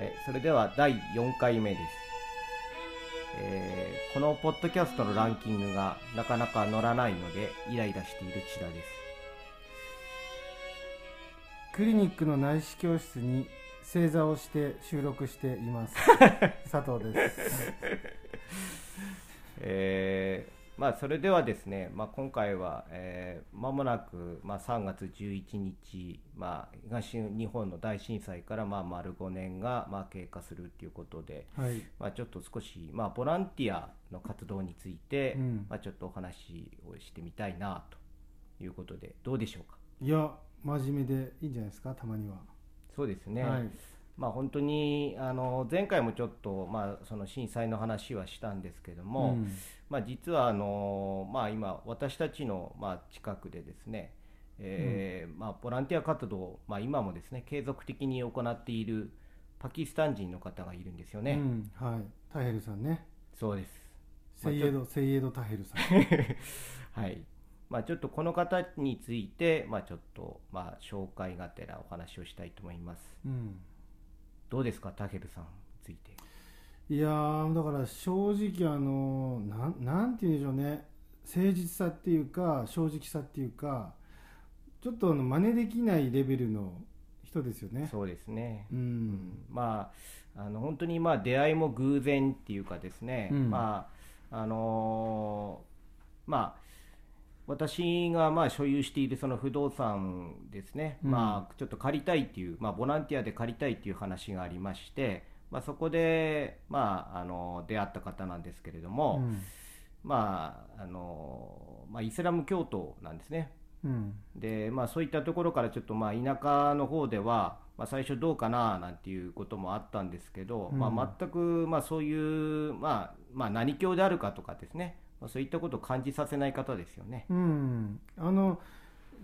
えそれでは第4回目です、えーこのポッドキャストのランキングがなかなか乗らないのでイライラしている千田です。クリニックの内視教室に正座をして収録しています。佐藤です。えーまあ、それではですね、まあ、今回は、えー間もなく、まあ、3月11日、まあ、東日本の大震災から、まあ、丸5年が、まあ、経過するということで、はい。まあ、ちょっと少し、まあ、ボランティアの活動について、うん。まあ、ちょっとお話をしてみたいなということでどうでしょうか？いや真面目でいいんじゃないですかたまには、そうですね、はいまあ、本当にあの前回もちょっと、まあ、その震災の話はしたんですけども、うん。まあ、実はあの、まあ、今私たちの、まあ、近くでですね、えーまあ、ボランティア活動を、まあ、今もですね継続的に行っているパキスタン人の方がいるんですよね、うん。はい。タヘルさんね。そうです。セイエドセイエドタヘルさん。はい。まあ、ちょっとこの方について、まあ、ちょっと、まあ、紹介がてらお話をしたいと思います。うんどうですかタヘルさんについて。いやーだから正直あのなんなんて言うんでしょうね。誠実さっていうか正直さっていうかちょっとあの真似できないレベルの人ですよね。そうですね。うん。まあ、あの本当にまあ出会いも偶然っていうかですね、うん。まああのーまあ私がまあ所有しているその不動産ですね、うん。まあ、ちょっと借りたいっていう、まあ、ボランティアで借りたいっていう話がありまして、まあ、そこで、まあ、あの出会った方なんですけれども、うん。まああのまあ、イスラム教徒なんですね。うん。でまあ、そういったところからちょっとまあ田舎の方では、まあ、最初どうかななんていうこともあったんですけど、うん。まあ、全くまあそういう、まあまあ、何教であるかとかですね、まあ、そういったことを感じさせない方ですよね。うん、あの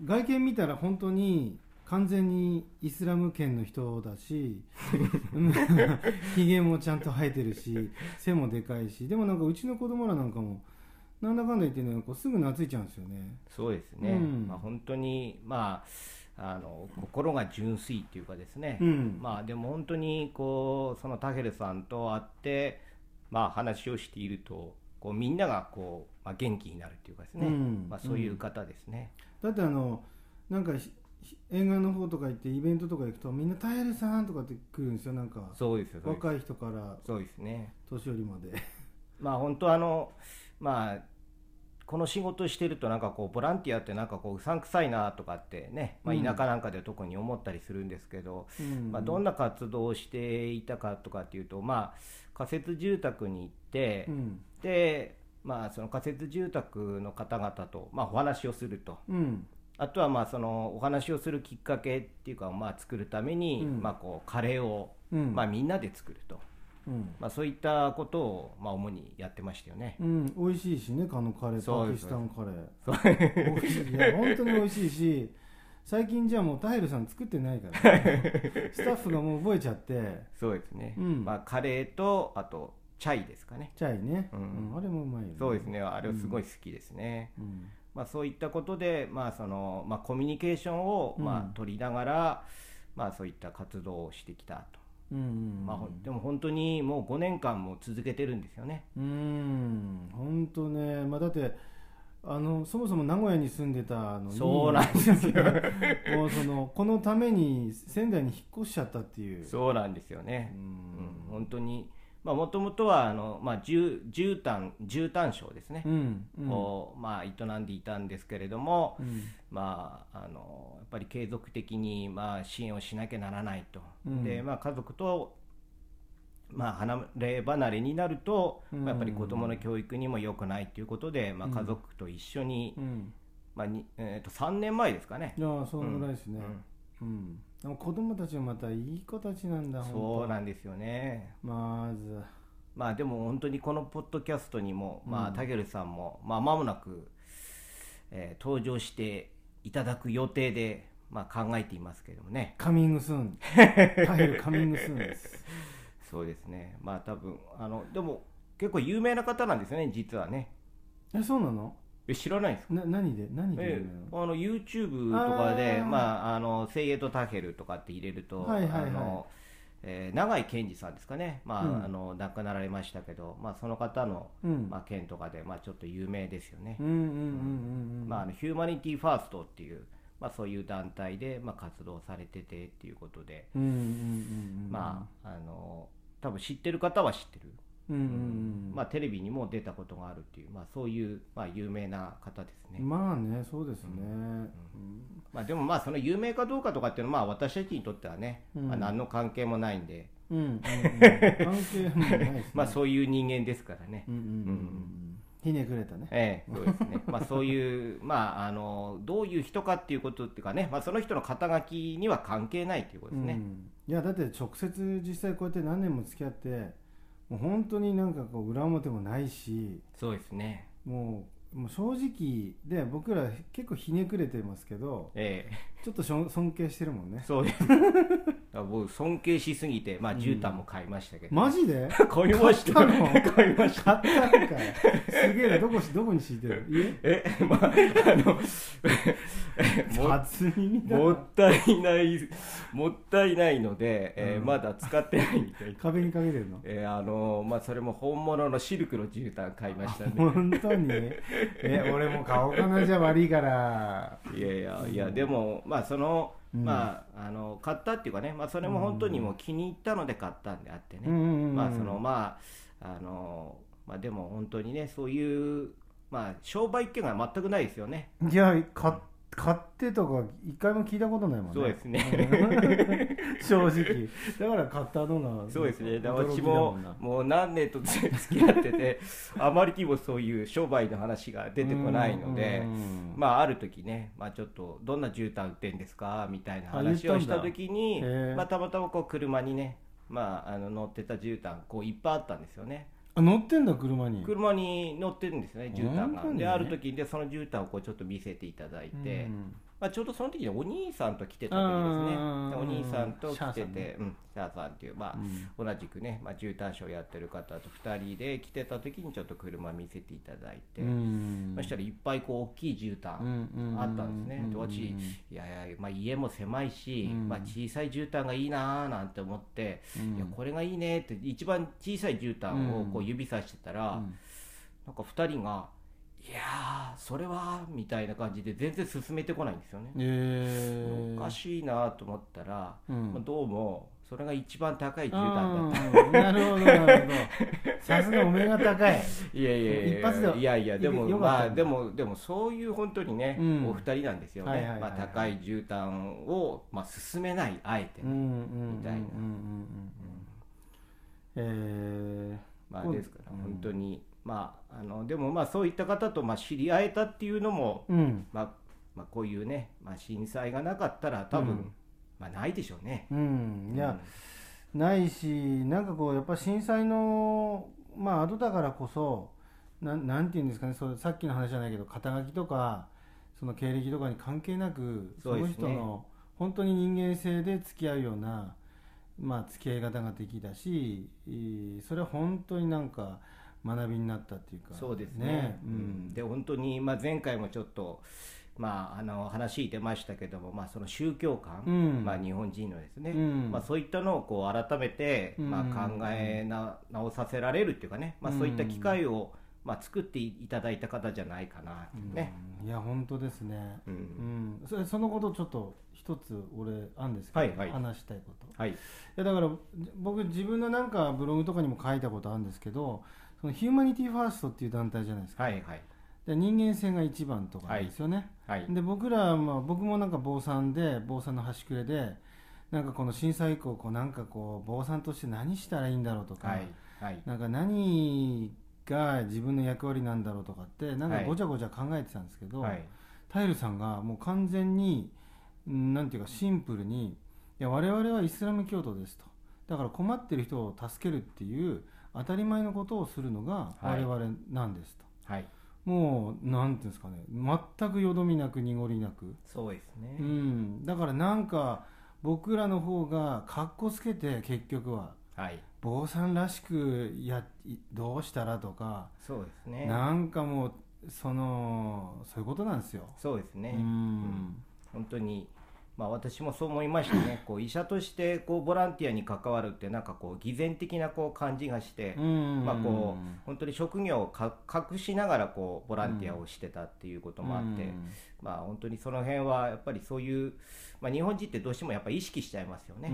外見見たら本当に完全にイスラム圏の人だしうん ひげもちゃんと生えてるし背もでかいしでもなんかうちの子供らなんかもなんだかんだ言ってねこうすぐ懐いちゃうんですよね。そうですね、うん。まあ、本当に、まあ、あの心が純粋っていうかですね、うん。まあ、でも本当にこうそのタヘルさんと会って、まあ、話をしているとこうみんながこう、まあ、元気になるっていうかですね、うん。まあ、そういう方ですね。だってあのなんか映画の方とか行ってイベントとか行くとみんな「タイルさん」とかって来るんですよ。なんかそうですよ若い人からそうですね。年寄りまで。まあ本当あのまあこの仕事してるとなんかこうボランティアってなんかこううさんくさいなとかってね、まあ、うん。田舎なんかで特に思ったりするんですけど、うん。まあ、どんな活動をしていたかとかっていうと、まあ、仮設住宅に行って、うん。で、まあ、その仮設住宅の方々と、まあ、お話をすると。うん。あとはまあそのお話をするきっかけっていうか、まあ、作るために、うん。まあ、こうカレーを、うん。まあ、みんなで作ると、うん。まあ、そういったことを、まあ、主にやってましたよね。うん、美味しいしね、あのカレー、パキスタンカレー。美味しい。いや、本当に美味しいし、最近じゃあもうタヘルさん作ってないから、ね、スタッフがもう覚えちゃって、そうですね、うん。まあ、カレーとあとチャイですかね。チャイね、ううんんあれもうまいよね。そうですね。あれはすごい好きですね、うん。まあ、そういったことで、まあそのまあ、コミュニケーションを、まうん。あ、取りながら、まあ、そういった活動をしてきたと、うんうん。まあ、でも本当にもう5年間も続けてるんですよね。うん、本当ね、まあだって、あのそもそも名古屋に住んでたのに。そうなんですよ。もうそのこのために仙台に引っ越しちゃったっていう。そうなんですよね、ううんん。本当にもともとはあの、まあ、絨絨毯絨毯商ですね、うんうん。を、まあ、営んでいたんですけれども、うん。まあ、あのやっぱり継続的に、まあ、支援をしなきゃならないと、うん。でまあ、家族と、まあ、離れ離れになると、うんまあやっぱり子どもの教育にも良くないということで、まあ、うん家族と一緒に、うんまあにえー、と3年前ですかねい。やそのぐらいですねうんうん、でも子供たちもまたいい子たちなんだそうなんんですよね。まずまあでも本当にこのポッドキャストにも、まあ、うんタケルさんも、まあ、間もなく、えー登場していただく予定で、まあ、考えていますけれどもね。カミングスーンタヘルカミングスーンですそうですね。まあ多分、あの、でも結構有名な方なんですよね、実はね。えそうなの？え知らないんですか？な何で何でえ有名なの？あの YouTube とかであー。まあ、あのセイエド・タヘルとかって入れると、はいはいはい。あのえー永井健二さんですかね、まあうん。あの亡くなられましたけど、まあ、その方の、うん。まあ、件とかで、まあ、ちょっと有名ですよね。うんうんうんうんうんまあ、あのヒューマニティファーストっていう、まあ、そういう団体で、まあ、活動されててっていうことで、うんうんうんうん。まあ、あの多分知ってる方は知ってる、うんまあ、テレビにも出たことがあるっていう、まあ、そういう、まあ、有名な方ですね。まあねそうですね。うん。まあ、でもまあその有名かどうかとかっていうのはまあ私たちにとってはね、うん。まあ、何の関係もないんで、うんうんうん。関係もないですね。まあそういう人間ですからね。うんうんうんうん。ひねくれたね。ええ、そうですね。まあそういう、まああの、どういう人かっていうことっていうかね、まあその人の肩書きには関係ないということですね。うん。いやだって直接実際こうやって何年も付き合ってもう本当になんかこう裏表もないしそうですね。もうもう正直で僕ら結構ひねくれてますけどえちょっとしょ尊敬してるもんえ、ねそうです。あ僕尊敬しすぎて、まあ絨毯も買いましたけど。マジで？買いました。買ったの？買いました。買ったんかい。すげえな。どこしどこに敷いてる？家？え、まあ、あの、も初耳だもったいない、もったいないので、えーうん。まだ使ってないみたいな。壁にかけてるの？えーあのまあ、それも本物のシルクの絨毯買いましたね。本当に？え俺も買おうかな。じゃ悪いから。いやいや、いや、でも、まあ、その、うんまあ、あの、買ったっていうかね、まあ、それも本当にもう気に入ったので買ったんであってね。うんうんうんまあ、その、まあ、あの、まあ、でも本当にね、そういう、まあ、商売っていうのは全くないですよね。いや買買ってとか一回も聞いたことないもんね。そうですね。正直。だから買ったのがそうですね。だ私もだもう何年と付き合ってて、あまりにもそういう商売の話が出てこないので、うん。まあ、ある時ね、まあ、ちょっとどんな絨毯売ってんですかみたいな話をした時にまあ、たまたまこう車にね、まあ、あの乗ってた絨毯こういっぱいあったんですよねあ乗ってんだ車に。車に乗ってるんですね絨毯が。である時でその絨毯をこうちょっと見せていただいて、うんまあ、ちょうどその時にお兄さんと来てた時ですね。お兄さんと来てシャーさんてね。うんさんっていう、まあうん。同じくね、まあ、絨毯ショーやってる方と2人で来てた時にちょっと車見せていただいて、うん。そしたらいっぱいこう大きい絨毯、うんあったんですね、でうん私、いやいや、まあ、家も狭いし、うん。まあ、小さい絨毯がいいなーなんて思って、うん。いやこれがいいねって、一番小さい絨毯をこう指さしてたら、うん。なんか2人が、いやー、それはみたいな感じで、全然進めてこないんですよね。えー。おかしいなと思ったら、うん。まあどうも、それが一番高い絨あ毯だっーなるほどなるほど。さすがお目が高い。た。いやいやいや一発でいやいや、でも、まあ、でも、でも、そういう本当にね、うん。お二人なんですよね。はいはいはいはい。まあ、高い絨毯を、まあ、進めない、あえてね。みたいなうんうんうん。えまあ、ですからうん。本当に、まああのでもまあそういった方とまあ知り合えたっていうのも、ーうん。まあまあ、こういうね、まあ、震災がなかったら多分、うん。まあ、ないでしょうね。うん。いや、ないしなんかこうやっぱ震災のまあ後だからこそなんなんていうんですかねそうさっきの話じゃないけど肩書きとかその経歴とかに関係なくそね。人の本当に人間性で付き合うようなまあ付き合い方ができたしそれは本当になんか学びになったっていうか。そうですね。ううん。ん。で本当に、まあ、前回もちょっと、まあ、あの話出ましたけども、まあ、その宗教観、うん。まあ、日本人のですね、うん。まあ、そういったのをこう改めて、まあ、うん考えな直させられるっていうかね、まあ、そういった機会を、まあ、作っていただいた方じゃないかなね。うん。いや本当ですね。うん。うん。それそのことちょっと一つ俺あるんですけど、はいはい。話したいこと。はい、いやだから僕自分のなんかブログとかにも書いたことあるんですけどそのヒューマニティファーストっていう団体じゃないですか、はいはい。で人間性が一番とかなんですよね、はい。で僕らはまあ僕もなんか坊さんで坊さんの端くれでなんかこの震災以降こうなんかこう坊さんとして何したらいいんだろうとか、はい。はい。なんか何が自分の役割なんだろうとかってなんかはい。ごちゃごちゃ考えてたんですけど、はい。タイルさんがもう完全にうんなんていうかシンプルにいや我々はイスラム教徒ですと。だから困ってる人を助けるっていう当たり前のことをするのがはい。我々なんですと、はい。もうなんていうんですかね。全くよどみなく濁りなく、そうですね、うん、だからなんか僕らの方がかっこつけて結局は。はい。坊さんらしくやいどうしたらとか、そうですね。なんかもうそのそういうことなんですよ、そうですね、うん。本当にまあ、私もそう思いましたね。こう医者としてこうボランティアに関わるってなんかこう偽善的なこう感じがして、まあ、こう本当に職業をか隠しながらこうボランティアをしてたっていうこともあって、まあ、本当にその辺はやっぱりそういう、まあ、日本人ってどうしてもやっぱ意識しちゃいますよね、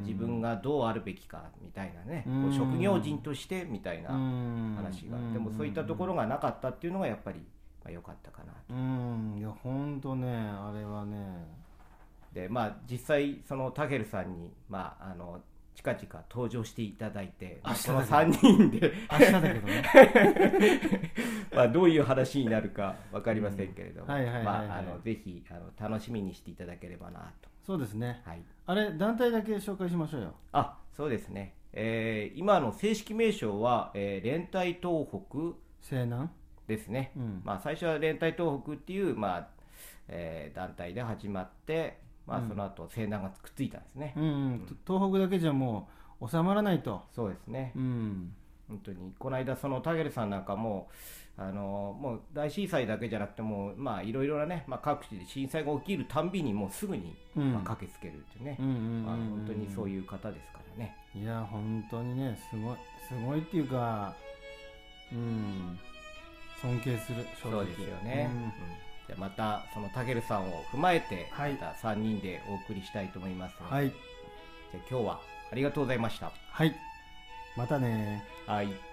自分がどうあるべきかみたいなね、うんこう職業人としてみたいな話が、うん。でもそういったところがなかったっていうのがやっぱりまあ良かったかなと。うん。いや本当ねあれはねでまあ実際そのタケルさんにまああの近々登場していただいて、まあこの明日だ3人で。明日だけどね。まあどういう話になるか分かりませんけれども。ぜひあの楽しみにしていただければなと。そうですね。はい。あれ団体だけ紹介しましょうよ。あそうですね、えー今の正式名称は、えー連帯東北西南？ですね、うん。まあ、最初は連帯東北っていう、まあえー団体で始まって、まあ、うん。その後西南がくっついたんですね、うんうん。東北だけじゃもう収まらないと。そうですね、うん。本当にこの間そのタゲルさんなんかもあのもう大震災だけじゃなくてもまあいろいろなね、まあ、各地で震災が起きるたんびにもうすぐに、うん。まあ、駆けつけるっていうね、うんうんうん。まあ、本当にそういう方ですからね。いや本当にねすごいすごいっていうかうん。尊敬する正直。そうですよね、うん。うんじゃあまたそのタゲルさんを踏まえてまはい。た3人でお送りしたいと思いますので、はい。じゃあ今日はありがとうございました。はい。またねはい